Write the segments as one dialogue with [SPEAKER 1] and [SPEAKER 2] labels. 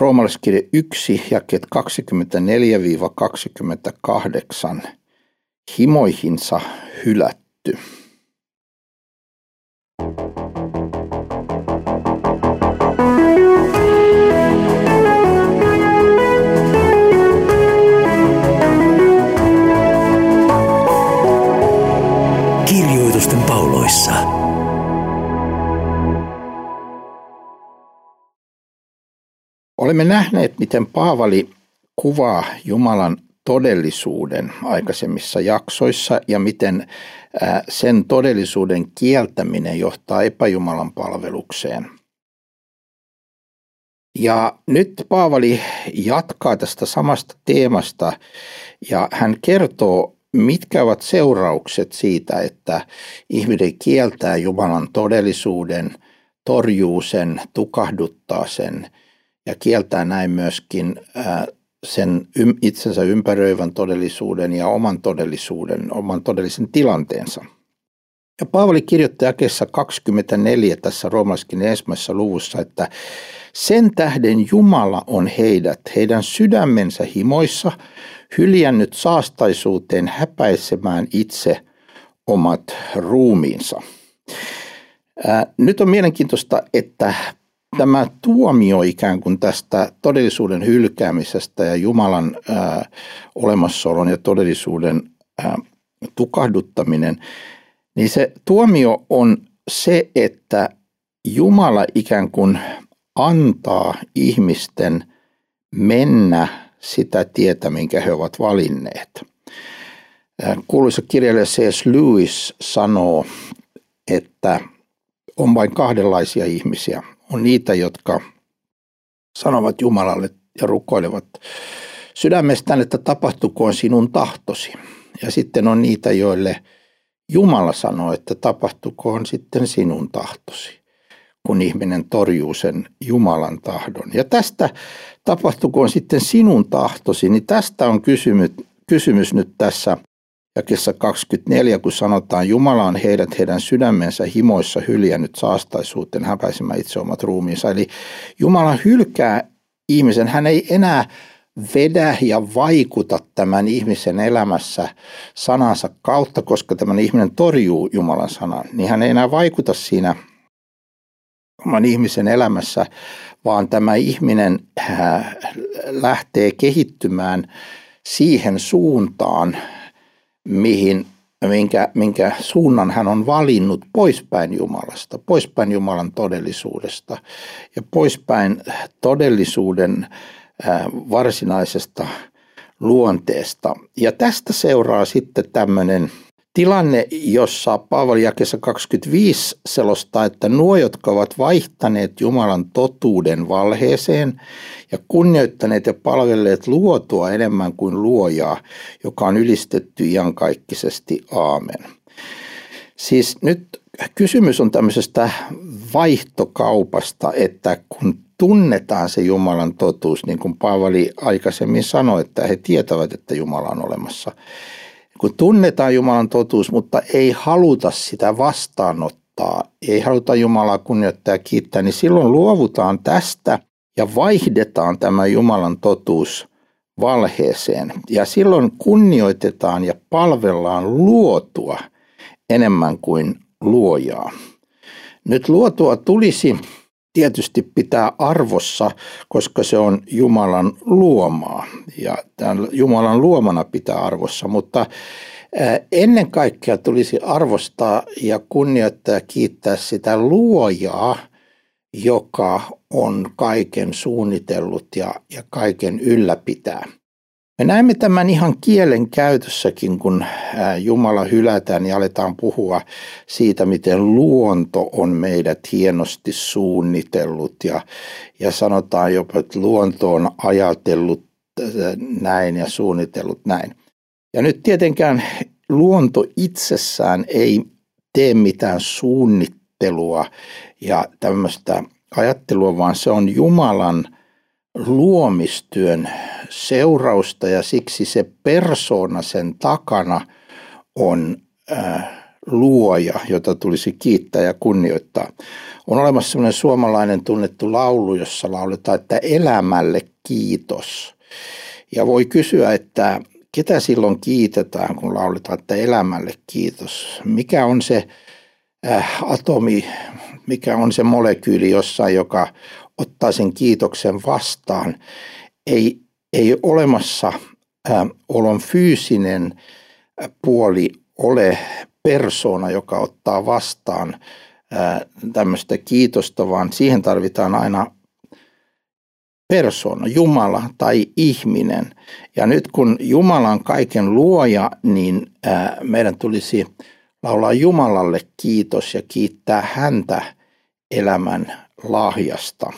[SPEAKER 1] Roomalaiskirje 1, jakeet 24-28. Himoihinsa hylätty. Olemme nähneet, miten Paavali kuvaa Jumalan todellisuuden aikaisemmissa jaksoissa ja miten sen todellisuuden kieltäminen johtaa epäjumalan palvelukseen. Ja nyt Paavali jatkaa tästä samasta teemasta ja hän kertoo, mitkä ovat seuraukset siitä, että ihminen kieltää Jumalan todellisuuden, torjuu sen, tukahduttaa sen ja kieltää näin myöskin sen itsensä ympäröivän todellisuuden ja oman todellisuuden, oman todellisen tilanteensa. Ja Paavali kirjoittaa jakeessa 24 tässä roomalaiskirjan ensimmäisessä luvussa, että sen tähden Jumala on heidät, heidän sydämensä himoissa, hyljännyt saastaisuuteen häpäisemään itse omat ruumiinsa. Nyt on mielenkiintoista, että tämä tuomio ikään kuin tästä todellisuuden hylkäämisestä ja Jumalan ää, olemassaolon ja todellisuuden ää, tukahduttaminen, niin se tuomio on se, että Jumala ikään kuin antaa ihmisten mennä sitä tietä, minkä he ovat valinneet. Kuuluisa kirjailija C.S. Lewis sanoo, että on vain kahdenlaisia ihmisiä on niitä, jotka sanovat Jumalalle ja rukoilevat sydämestään, että tapahtukoon sinun tahtosi. Ja sitten on niitä, joille Jumala sanoo, että tapahtukoon sitten sinun tahtosi, kun ihminen torjuu sen Jumalan tahdon. Ja tästä tapahtukoon sitten sinun tahtosi, niin tästä on kysymys, kysymys nyt tässä Jakessa 24, kun sanotaan, Jumala on heidät heidän sydämensä himoissa hyljännyt saastaisuuteen häpäisemään itse omat ruumiinsa. Eli Jumala hylkää ihmisen, hän ei enää vedä ja vaikuta tämän ihmisen elämässä sanansa kautta, koska tämän ihminen torjuu Jumalan sanan, niin hän ei enää vaikuta siinä oman ihmisen elämässä, vaan tämä ihminen äh, lähtee kehittymään siihen suuntaan, mihin, minkä, minkä suunnan hän on valinnut poispäin Jumalasta, poispäin Jumalan todellisuudesta ja poispäin todellisuuden varsinaisesta luonteesta. Ja tästä seuraa sitten tämmöinen tilanne, jossa Paavali jakessa 25 selostaa, että nuo, jotka ovat vaihtaneet Jumalan totuuden valheeseen ja kunnioittaneet ja palvelleet luotua enemmän kuin luojaa, joka on ylistetty iankaikkisesti. Aamen. Siis nyt kysymys on tämmöisestä vaihtokaupasta, että kun tunnetaan se Jumalan totuus, niin kuin Paavali aikaisemmin sanoi, että he tietävät, että Jumala on olemassa – kun tunnetaan Jumalan totuus, mutta ei haluta sitä vastaanottaa, ei haluta Jumalaa kunnioittaa ja kiittää, niin silloin luovutaan tästä ja vaihdetaan tämä Jumalan totuus valheeseen. Ja silloin kunnioitetaan ja palvellaan luotua enemmän kuin luojaa. Nyt luotua tulisi tietysti pitää arvossa, koska se on Jumalan luomaa ja tämän Jumalan luomana pitää arvossa, mutta ennen kaikkea tulisi arvostaa ja kunnioittaa ja kiittää sitä luojaa, joka on kaiken suunnitellut ja, ja kaiken ylläpitää. Me näemme tämän ihan kielen käytössäkin, kun Jumala hylätään ja aletaan puhua siitä, miten luonto on meidät hienosti suunnitellut ja, ja sanotaan jopa, että luonto on ajatellut näin ja suunnitellut näin. Ja nyt tietenkään luonto itsessään ei tee mitään suunnittelua ja tämmöistä ajattelua, vaan se on Jumalan – luomistyön seurausta ja siksi se persona sen takana on äh, luoja, jota tulisi kiittää ja kunnioittaa. On olemassa sellainen suomalainen tunnettu laulu, jossa lauletaan, että elämälle kiitos. Ja voi kysyä, että ketä silloin kiitetään, kun lauletaan, että elämälle kiitos. Mikä on se äh, atomi, mikä on se molekyyli jossain, joka ottaa sen kiitoksen vastaan. Ei, ei olemassa äh, olon fyysinen puoli ole persona, joka ottaa vastaan äh, tämmöistä kiitosta, vaan siihen tarvitaan aina persona, Jumala tai ihminen. Ja nyt kun Jumala on kaiken luoja, niin äh, meidän tulisi laulaa Jumalalle kiitos ja kiittää häntä elämän lahjasta.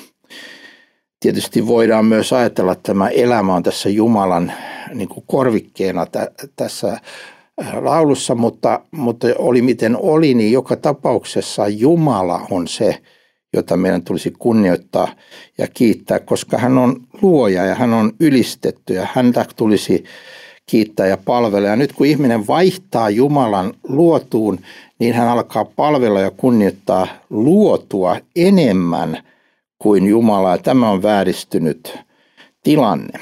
[SPEAKER 1] Tietysti voidaan myös ajatella, että tämä elämä on tässä Jumalan niin kuin korvikkeena t- tässä äh, laulussa, mutta, mutta oli miten oli, niin joka tapauksessa Jumala on se, jota meidän tulisi kunnioittaa ja kiittää, koska hän on luoja ja hän on ylistetty ja häntä tulisi kiittää ja palvella. Ja nyt kun ihminen vaihtaa Jumalan luotuun, niin hän alkaa palvella ja kunnioittaa luotua enemmän kuin Jumalaa. Tämä on vääristynyt tilanne.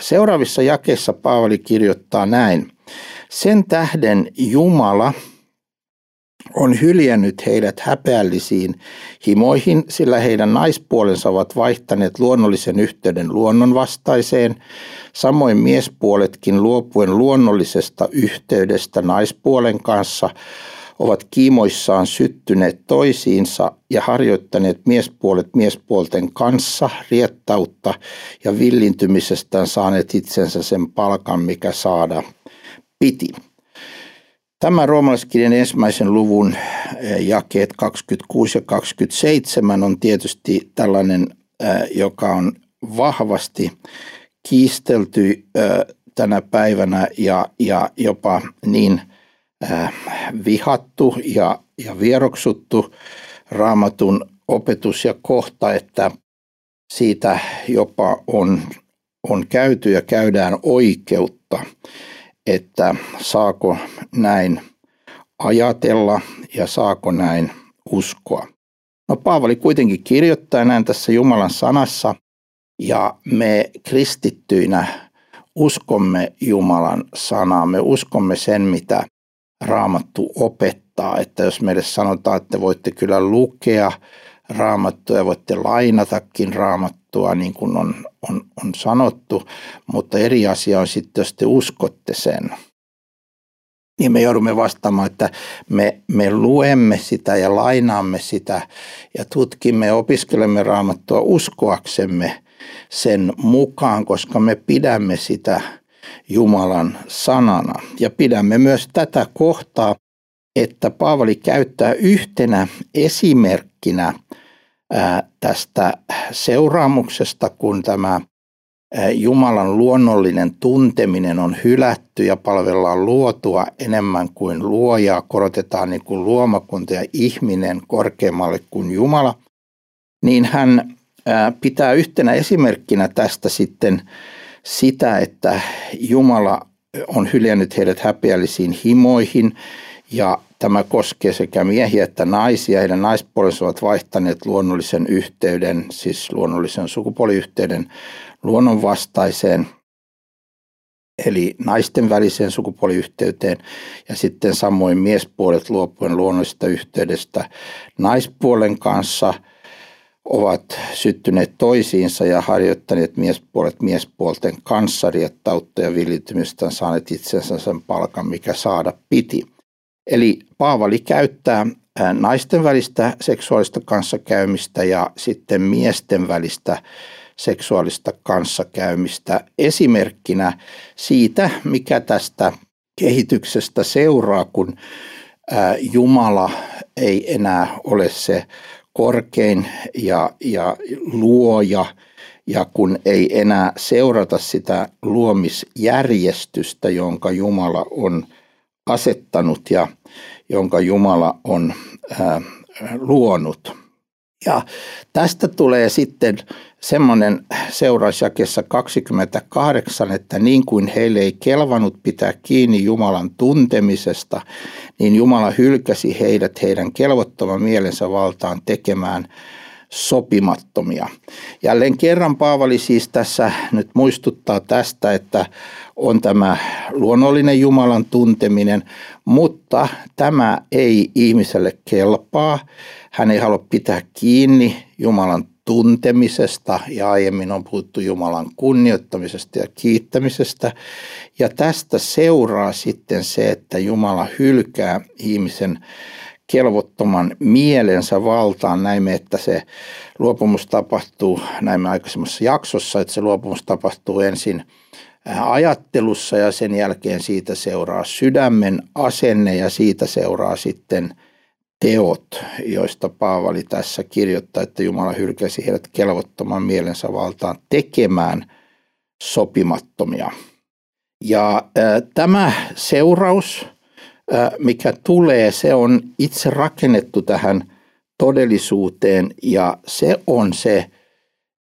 [SPEAKER 1] Seuraavissa jakeissa Paavali kirjoittaa näin. Sen tähden Jumala on hyljännyt heidät häpeällisiin himoihin, sillä heidän naispuolensa ovat vaihtaneet luonnollisen yhteyden luonnonvastaiseen, samoin miespuoletkin luopuen luonnollisesta yhteydestä naispuolen kanssa ovat kiimoissaan syttyneet toisiinsa ja harjoittaneet miespuolet miespuolten kanssa riettautta ja villintymisestään saaneet itsensä sen palkan, mikä saada piti. Tämä roomalaiskirjan ensimmäisen luvun eh, jakeet 26 ja 27 on tietysti tällainen, eh, joka on vahvasti kiistelty eh, tänä päivänä ja, ja jopa niin vihattu ja, ja vieroksuttu raamatun opetus ja kohta, että siitä jopa on, on käyty ja käydään oikeutta että saako näin ajatella ja saako näin uskoa. No Paavali kuitenkin kirjoittaa näin tässä Jumalan sanassa ja me kristittyinä uskomme Jumalan sanaa. Me uskomme sen, mitä Raamattu opettaa. Että jos meille sanotaan, että voitte kyllä lukea raamattua ja voitte lainatakin raamattua niin kuin on, on, on sanottu, mutta eri asia on sitten, jos te uskotte sen. Niin me joudumme vastaamaan, että me, me luemme sitä ja lainaamme sitä ja tutkimme ja opiskelemme raamattua uskoaksemme sen mukaan, koska me pidämme sitä Jumalan sanana. Ja pidämme myös tätä kohtaa, että Paavali käyttää yhtenä esimerkkinä tästä seuraamuksesta, kun tämä Jumalan luonnollinen tunteminen on hylätty ja palvellaan luotua enemmän kuin luojaa, korotetaan niin kuin luomakunta ja ihminen korkeammalle kuin Jumala, niin hän pitää yhtenä esimerkkinä tästä sitten sitä, että Jumala on hyljännyt heidät häpeällisiin himoihin ja Tämä koskee sekä miehiä että naisia. Heidän naispuolensa ovat vaihtaneet luonnollisen yhteyden, siis luonnollisen sukupuoliyhteyden luonnonvastaiseen, eli naisten väliseen sukupuoliyhteyteen, ja sitten samoin miespuolet luopuen luonnollisesta yhteydestä naispuolen kanssa ovat syttyneet toisiinsa ja harjoittaneet miespuolet miespuolten kanssa riettautta ja villitymistä saaneet itsensä sen palkan, mikä saada piti. Eli Paavali käyttää naisten välistä seksuaalista kanssakäymistä ja sitten miesten välistä seksuaalista kanssakäymistä esimerkkinä siitä, mikä tästä kehityksestä seuraa, kun Jumala ei enää ole se korkein ja, ja luoja, ja kun ei enää seurata sitä luomisjärjestystä, jonka Jumala on asettanut ja jonka Jumala on ää, luonut. Ja tästä tulee sitten semmoinen seurausjakessa 28, että niin kuin heille ei kelvanut pitää kiinni Jumalan tuntemisesta, niin Jumala hylkäsi heidät heidän kelvottoman mielensä valtaan tekemään sopimattomia. Jälleen kerran Paavali siis tässä nyt muistuttaa tästä, että on tämä luonnollinen Jumalan tunteminen, mutta tämä ei ihmiselle kelpaa. Hän ei halua pitää kiinni Jumalan tuntemisesta ja aiemmin on puhuttu Jumalan kunnioittamisesta ja kiittämisestä. Ja tästä seuraa sitten se, että Jumala hylkää ihmisen kelvottoman mielensä valtaan. Näimme, että se luopumus tapahtuu, näimme aikaisemmassa jaksossa, että se luopumus tapahtuu ensin ajattelussa ja sen jälkeen siitä seuraa sydämen asenne ja siitä seuraa sitten teot, joista Paavali tässä kirjoittaa, että Jumala hylkäsi heidät kelvottoman mielensä valtaan tekemään sopimattomia. Ja äh, tämä seuraus, äh, mikä tulee, se on itse rakennettu tähän todellisuuteen ja se on se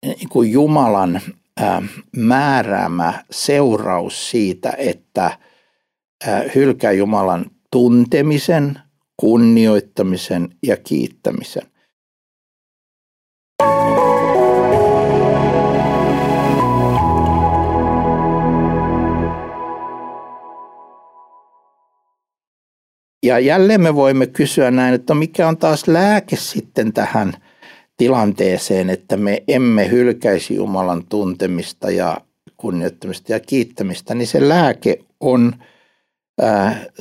[SPEAKER 1] niin kuin Jumalan määräämä seuraus siitä, että hylkää Jumalan tuntemisen, kunnioittamisen ja kiittämisen. Ja jälleen me voimme kysyä näin, että mikä on taas lääke sitten tähän tilanteeseen, että me emme hylkäisi Jumalan tuntemista ja kunnioittamista ja kiittämistä, niin se lääke on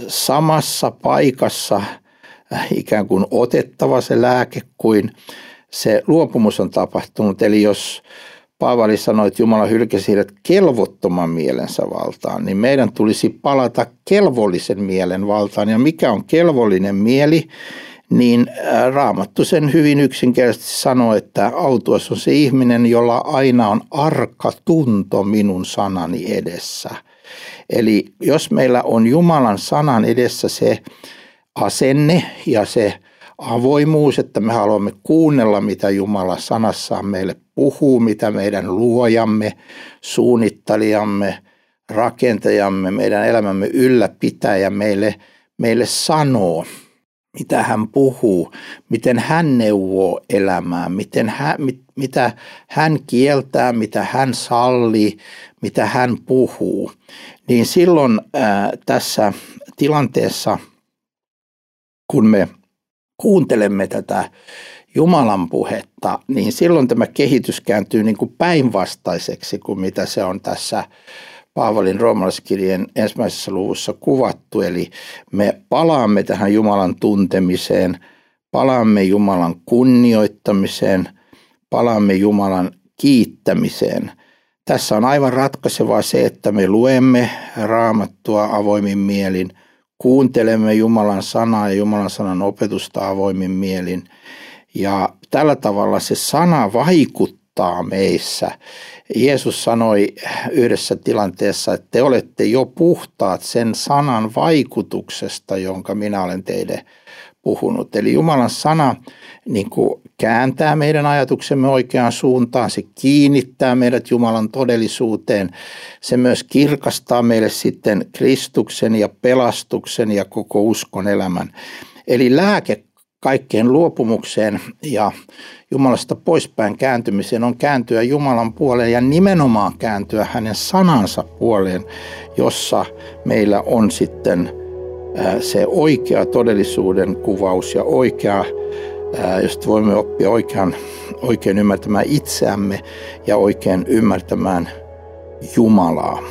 [SPEAKER 1] samassa paikassa – Äh, ikään kuin otettava se lääke kuin se luopumus on tapahtunut. Eli jos Paavali sanoi, että Jumala hylkäsi heidät kelvottoman mielensä valtaan, niin meidän tulisi palata kelvollisen mielen valtaan. Ja mikä on kelvollinen mieli? Niin äh, Raamattu sen hyvin yksinkertaisesti sanoo, että autuas on se ihminen, jolla aina on arka tunto minun sanani edessä. Eli jos meillä on Jumalan sanan edessä se asenne ja se avoimuus, että me haluamme kuunnella, mitä Jumala sanassaan meille puhuu, mitä meidän luojamme, suunnittelijamme, rakentajamme, meidän elämämme ylläpitäjä meille, meille sanoo, mitä hän puhuu, miten hän neuvoo elämään, miten hän, mit, mitä hän kieltää, mitä hän sallii, mitä hän puhuu. Niin silloin ää, tässä tilanteessa – kun me kuuntelemme tätä Jumalan puhetta, niin silloin tämä kehitys kääntyy niin kuin päinvastaiseksi kuin mitä se on tässä Paavalin roomalaiskirjeen ensimmäisessä luvussa kuvattu. Eli me palaamme tähän Jumalan tuntemiseen, palaamme Jumalan kunnioittamiseen, palaamme Jumalan kiittämiseen. Tässä on aivan ratkaisevaa se, että me luemme raamattua avoimin mielin – kuuntelemme Jumalan sanaa ja Jumalan sanan opetusta avoimin mielin. Ja tällä tavalla se sana vaikuttaa meissä. Jeesus sanoi yhdessä tilanteessa, että te olette jo puhtaat sen sanan vaikutuksesta, jonka minä olen teille puhunut. Eli Jumalan sana niin kuin kääntää meidän ajatuksemme oikeaan suuntaan, se kiinnittää meidät Jumalan todellisuuteen, se myös kirkastaa meille sitten Kristuksen ja pelastuksen ja koko uskon elämän. Eli lääke kaikkeen luopumukseen ja Jumalasta poispäin kääntymiseen on kääntyä Jumalan puoleen ja nimenomaan kääntyä hänen sanansa puoleen, jossa meillä on sitten se oikea todellisuuden kuvaus ja oikea josta voimme oppia oikean, oikein ymmärtämään itseämme ja oikein ymmärtämään Jumalaa.